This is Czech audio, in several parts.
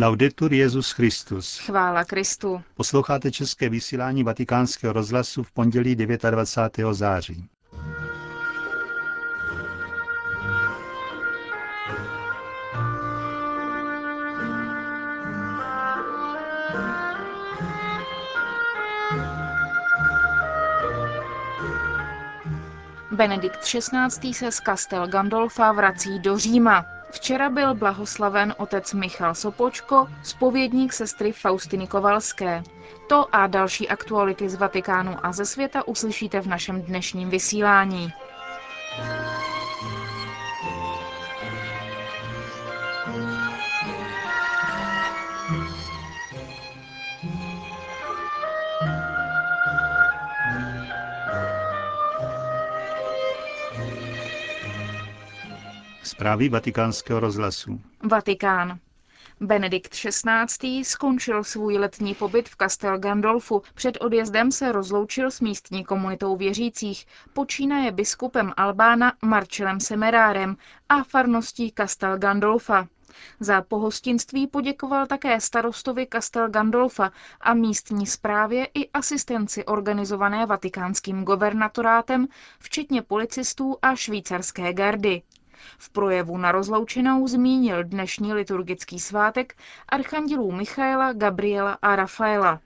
Laudetur Jezus Christus. Chvála Kristu. Posloucháte české vysílání Vatikánského rozhlasu v pondělí 29. září. Benedikt XVI. se z Castel Gandolfa vrací do Říma. Včera byl blahoslaven otec Michal Sopočko, spovědník sestry Faustiny Kovalské. To a další aktuality z Vatikánu a ze světa uslyšíte v našem dnešním vysílání. Zprávy vatikánského rozhlasu. Vatikán. Benedikt XVI. skončil svůj letní pobyt v Castel Gandolfu. Před odjezdem se rozloučil s místní komunitou věřících, počínaje biskupem Albána Marcelem Semerárem a farností Castel Gandolfa. Za pohostinství poděkoval také starostovi Castel Gandolfa a místní správě i asistenci organizované vatikánským gobernatorátem, včetně policistů a švýcarské gardy. V projevu na rozloučenou zmínil dnešní liturgický svátek archandělů Michaela, Gabriela a Rafaela.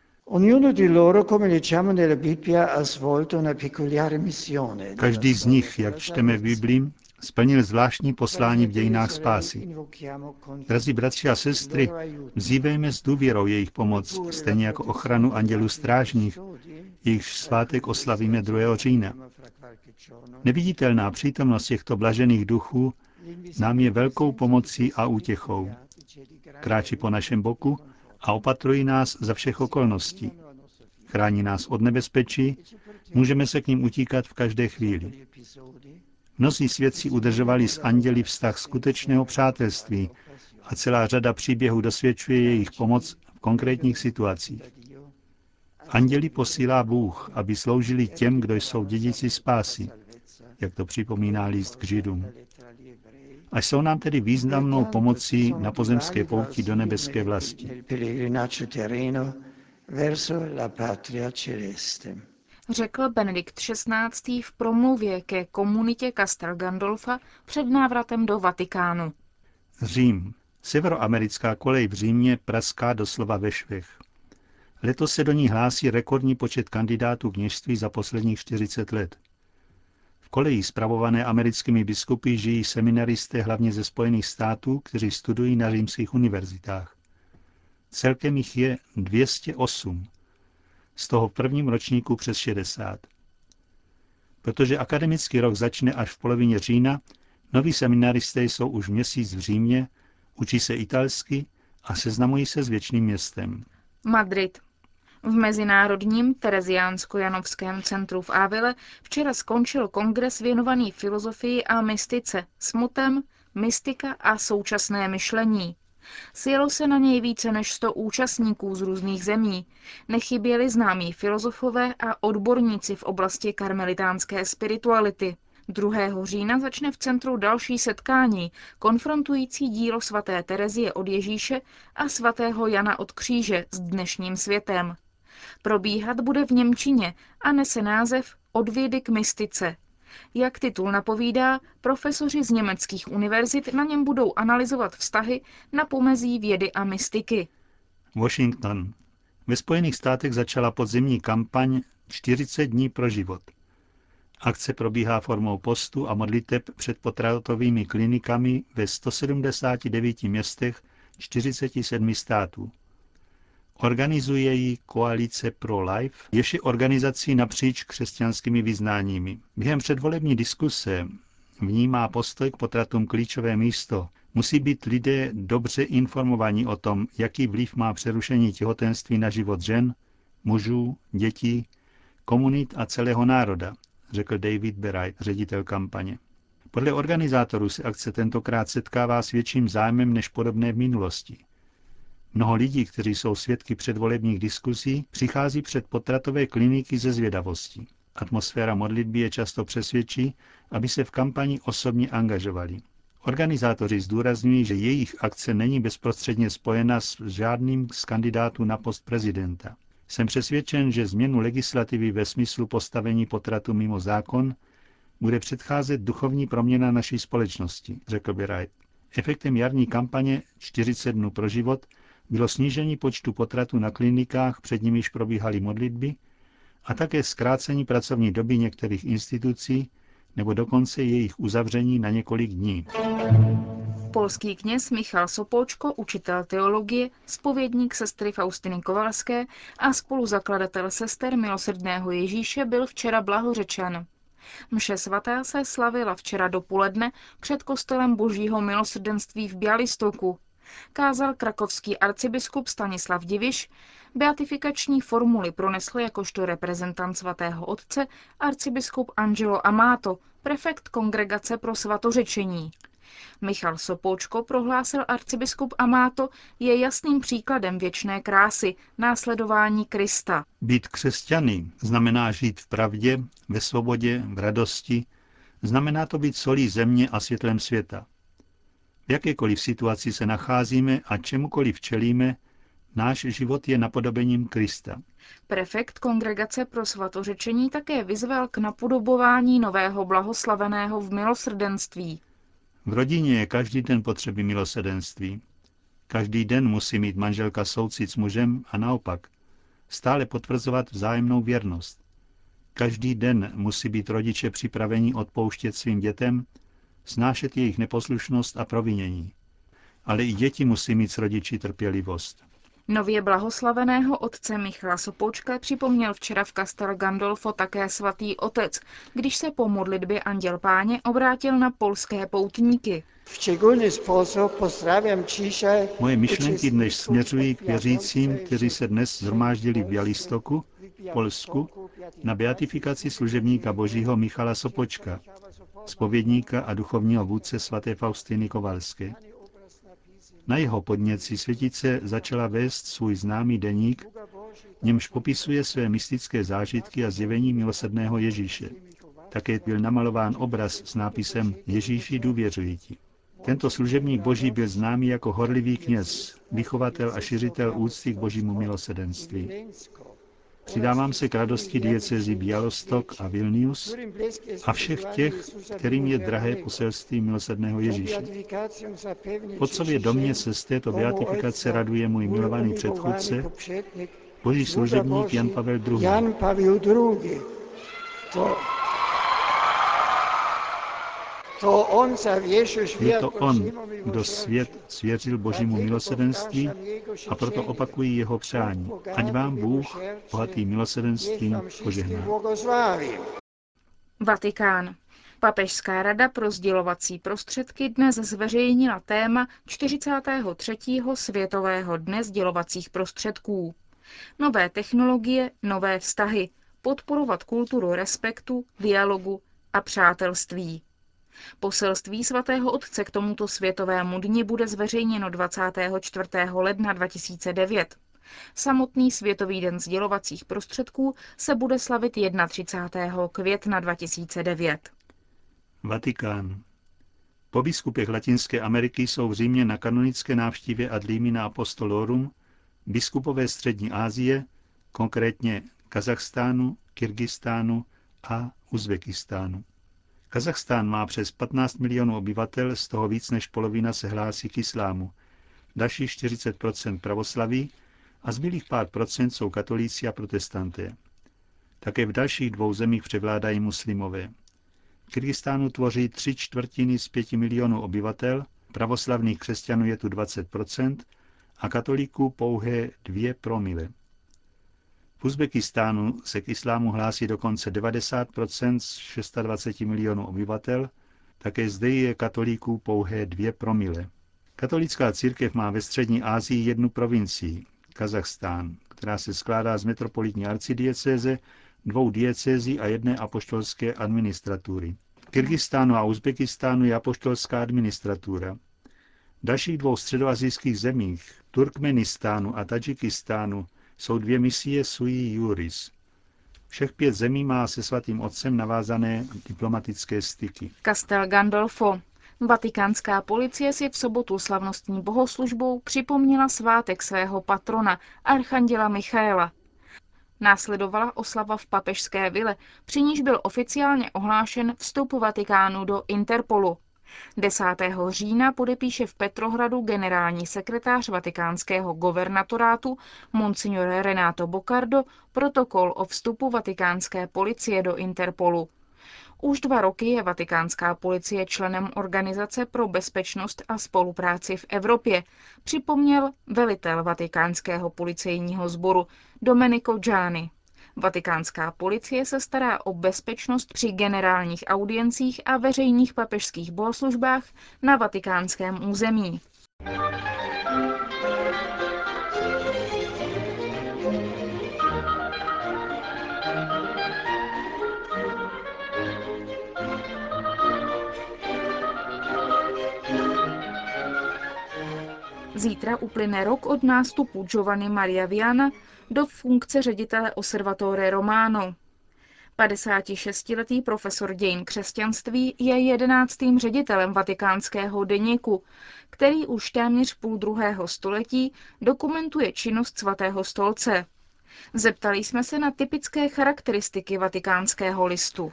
Každý z nich, jak čteme v Biblii, splnil zvláštní poslání v dějinách spásy. Drazí bratři a sestry, vzívejme s důvěrou jejich pomoc, stejně jako ochranu andělů strážních, jejichž svátek oslavíme 2. října. Neviditelná přítomnost těchto blažených duchů nám je velkou pomocí a útěchou. Kráčí po našem boku a opatrují nás za všech okolností. Chrání nás od nebezpečí, můžeme se k ním utíkat v každé chvíli. Mnozí svědci udržovali s anděli vztah skutečného přátelství a celá řada příběhů dosvědčuje jejich pomoc v konkrétních situacích. Anděli posílá Bůh, aby sloužili těm, kdo jsou dědici spásy, jak to připomíná list k Židům. A jsou nám tedy významnou pomocí na pozemské pouti do nebeské vlasti. Řekl Benedikt XVI. v promluvě ke komunitě Castel Gandolfa před návratem do Vatikánu. Řím. Severoamerická kolej v Římě praská doslova ve švech. Letos se do ní hlásí rekordní počet kandidátů kněžství za posledních 40 let. V koleji spravované americkými biskupy žijí seminaristé hlavně ze Spojených států, kteří studují na římských univerzitách. Celkem jich je 208, z toho v prvním ročníku přes 60. Protože akademický rok začne až v polovině října, noví seminaristé jsou už měsíc v Římě, učí se italsky a seznamují se s věčným městem. Madrid. V Mezinárodním Tereziánsko-Janovském centru v Ávile včera skončil kongres věnovaný filozofii a mystice, smutem, mystika a současné myšlení. Sjelo se na něj více než 100 účastníků z různých zemí. Nechyběli známí filozofové a odborníci v oblasti karmelitánské spirituality. 2. října začne v centru další setkání, konfrontující dílo svaté Terezie od Ježíše a svatého Jana od kříže s dnešním světem. Probíhat bude v Němčině a nese název Od vědy k mystice. Jak titul napovídá, profesoři z německých univerzit na něm budou analyzovat vztahy na pomezí vědy a mystiky. Washington. Ve Spojených státech začala podzimní kampaň 40 dní pro život. Akce probíhá formou postu a modliteb před potratovými klinikami ve 179 městech 47 států. Organizuje ji Koalice Pro Life, jež je organizací napříč křesťanskými vyznáními. Během předvolební diskuse v ní má postoj k potratům klíčové místo. Musí být lidé dobře informovaní o tom, jaký vliv má přerušení těhotenství na život žen, mužů, dětí, komunit a celého národa, řekl David Beraj, ředitel kampaně. Podle organizátorů se akce tentokrát setkává s větším zájmem než podobné v minulosti. Mnoho lidí, kteří jsou svědky předvolebních diskuzí, přichází před potratové kliniky ze zvědavosti. Atmosféra modlitby je často přesvědčí, aby se v kampani osobně angažovali. Organizátoři zdůrazňují, že jejich akce není bezprostředně spojena s žádným z kandidátů na post prezidenta. Jsem přesvědčen, že změnu legislativy ve smyslu postavení potratu mimo zákon bude předcházet duchovní proměna naší společnosti, řekl by Wright. Efektem jarní kampaně 40 dnů pro život bylo snížení počtu potratů na klinikách, před nimiž probíhaly modlitby, a také zkrácení pracovní doby některých institucí nebo dokonce jejich uzavření na několik dní. Polský kněz Michal Sopolčko, učitel teologie, spovědník sestry Faustiny Kovalské a spoluzakladatel sester milosrdného Ježíše byl včera blahořečen. Mše svatá se slavila včera dopoledne před kostelem Božího milosrdenství v Bialystoku. Kázal krakovský arcibiskup Stanislav Diviš, beatifikační formuly pronesl jakožto reprezentant svatého otce arcibiskup Angelo Amato, prefekt kongregace pro svatořečení. Michal Sopoučko prohlásil arcibiskup Amato, je jasným příkladem věčné krásy, následování Krista. Být křesťany znamená žít v pravdě, ve svobodě, v radosti, znamená to být solí země a světlem světa. V jakékoliv situaci se nacházíme a čemukoliv čelíme, náš život je napodobením Krista. Prefekt Kongregace pro svatořečení také vyzval k napodobování nového blahoslaveného v milosrdenství. V rodině je každý den potřeby milosedenství. Každý den musí mít manželka soucit s mužem a naopak. Stále potvrzovat vzájemnou věrnost. Každý den musí být rodiče připraveni odpouštět svým dětem, snášet jejich neposlušnost a provinění. Ale i děti musí mít s rodiči trpělivost. Nově blahoslaveného otce Michala Sopoučka připomněl včera v Castel Gandolfo také svatý otec, když se po modlitbě Anděl Páně obrátil na polské poutníky. Moje myšlenky dnes směřují k věřícím, kteří se dnes zhromáždili v Bialystoku, Polsku, na beatifikaci služebníka božího Michala Sopočka, spovědníka a duchovního vůdce svaté Faustiny Kovalské. Na jeho podněci světice začala vést svůj známý deník, němž popisuje své mystické zážitky a zjevení milosedného Ježíše. Také byl namalován obraz s nápisem Ježíši důvěřují ti. Tento služebník boží byl známý jako horlivý kněz, vychovatel a šiřitel úcty k božímu milosedenství. Přidávám se k radosti diecezi Bialostok a Vilnius a všech těch, kterým je drahé poselství milosedného Ježíše. V otcově domě se z této beatifikace raduje můj milovaný předchůdce, boží služebník Jan Pavel II. Je to on, kdo svět svěřil božímu milosedenství a proto opakují jeho přání. Ať vám Bůh bohatý milosedenstvím požehná. Vatikán. Papežská rada pro sdělovací prostředky dnes zveřejnila téma 43. Světového dne sdělovacích prostředků. Nové technologie, nové vztahy, podporovat kulturu respektu, dialogu a přátelství. Poselství svatého otce k tomuto světovému dni bude zveřejněno 24. ledna 2009. Samotný Světový den sdělovacích prostředků se bude slavit 31. května 2009. Vatikán. Po biskupech Latinské Ameriky jsou v Římě na kanonické návštěvě ad limina apostolorum biskupové střední Asie, konkrétně Kazachstánu, Kyrgyzstánu a Uzbekistánu. Kazachstán má přes 15 milionů obyvatel, z toho víc než polovina se hlásí k islámu. Další 40% pravoslaví a zbylých pár procent jsou katolíci a protestanté. Také v dalších dvou zemích převládají muslimové. Kyrgyzstánu tvoří tři čtvrtiny z pěti milionů obyvatel, pravoslavných křesťanů je tu 20% a katolíků pouhé dvě promile. V Uzbekistánu se k islámu hlásí dokonce 90 z 26 milionů obyvatel, také zde je katolíků pouhé dvě promile. Katolická církev má ve střední Asii jednu provincii, Kazachstán, která se skládá z metropolitní arcidiecéze, dvou diecézí a jedné apoštolské administratury. V Kyrgyzstánu a Uzbekistánu je apoštolská administratura. V dalších dvou středoazijských zemích, Turkmenistánu a Tadžikistánu, jsou dvě misie sui juris. Všech pět zemí má se svatým otcem navázané diplomatické styky. Castel Gandolfo. Vatikánská policie si v sobotu slavnostní bohoslužbou připomněla svátek svého patrona, archanděla Michaela. Následovala oslava v papežské vile, při níž byl oficiálně ohlášen vstup Vatikánu do Interpolu. 10. října podepíše v Petrohradu generální sekretář vatikánského governatorátu Monsignor Renato Bocardo protokol o vstupu vatikánské policie do Interpolu. Už dva roky je vatikánská policie členem Organizace pro bezpečnost a spolupráci v Evropě, připomněl velitel vatikánského policejního sboru Domenico Gianni. Vatikánská policie se stará o bezpečnost při generálních audiencích a veřejných papežských bohoslužbách na vatikánském území. Zítra uplyne rok od nástupu Giovanni Maria Viana do funkce ředitele Osservatore Romano. 56-letý profesor dějin křesťanství je jedenáctým ředitelem vatikánského deníku, který už téměř půl druhého století dokumentuje činnost svatého stolce. Zeptali jsme se na typické charakteristiky vatikánského listu.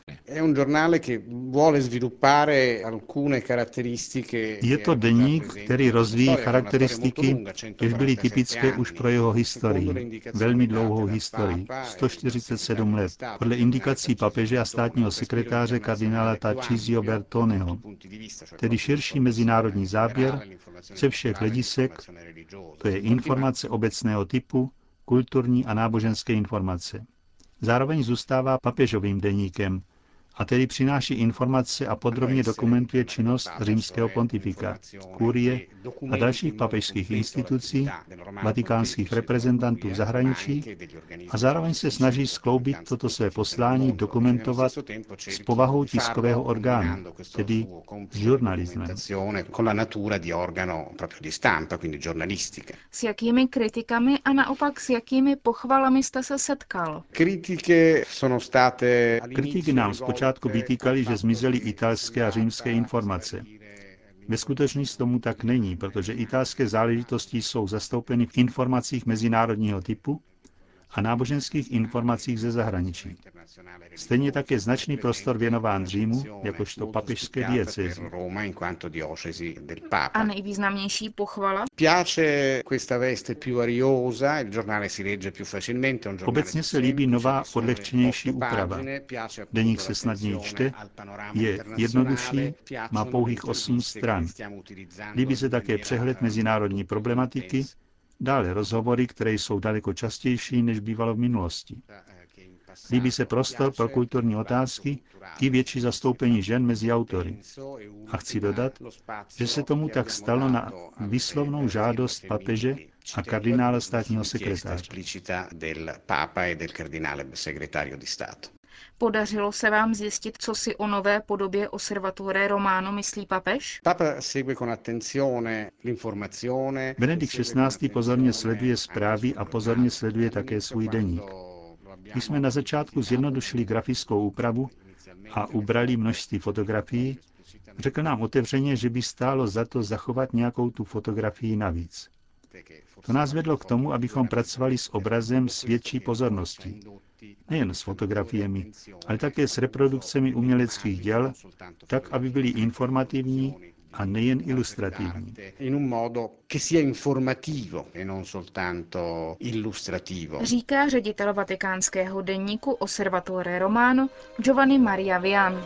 Je to deník, který rozvíjí charakteristiky, jež byly typické už pro jeho historii, velmi dlouhou historii, 147 let, podle indikací papeže a státního sekretáře kardinála Tarcisio Bertoneho, tedy širší mezinárodní záběr ze všech hledisek, to je informace obecného typu, kulturní a náboženské informace. Zároveň zůstává papežovým deníkem, a tedy přináší informace a podrobně dokumentuje činnost římského pontifika, kurie a dalších papežských institucí, vatikánských reprezentantů v zahraničí a zároveň se snaží skloubit toto své poslání dokumentovat s povahou tiskového orgánu, tedy s žurnalismem. S jakými kritikami a naopak s jakými pochvalami jste se setkal? Kritiky nám zpočátku zpočátku vytýkali, že zmizely italské a římské informace. Ve skutečnosti tomu tak není, protože italské záležitosti jsou zastoupeny v informacích mezinárodního typu a náboženských informacích ze zahraničí. Stejně tak je značný prostor věnován Římu, jakožto papežské diecezi. A nejvýznamnější pochvala? Obecně se líbí nová, odlehčenější úprava. Deník se snadněji čte, je jednodušší, má pouhých 8 stran. Líbí se také přehled mezinárodní problematiky, Dále rozhovory, které jsou daleko častější, než bývalo v minulosti. Líbí se prostor pro kulturní otázky i větší zastoupení žen mezi autory. A chci dodat, že se tomu tak stalo na výslovnou žádost papeže a kardinála státního sekretáře. Podařilo se vám zjistit, co si o nové podobě Osservatore Romano myslí papež? Benedikt XVI. pozorně sleduje zprávy a pozorně sleduje také svůj deník. My jsme na začátku zjednodušili grafickou úpravu a ubrali množství fotografií, řekl nám otevřeně, že by stálo za to zachovat nějakou tu fotografii navíc. To nás vedlo k tomu, abychom pracovali s obrazem s větší pozorností. Nejen s fotografiemi, ale také s reprodukcemi uměleckých děl, tak, aby byly informativní a nejen ilustrativní. Říká ředitel vatikánského denníku Osservatore Romano Giovanni Maria Vian.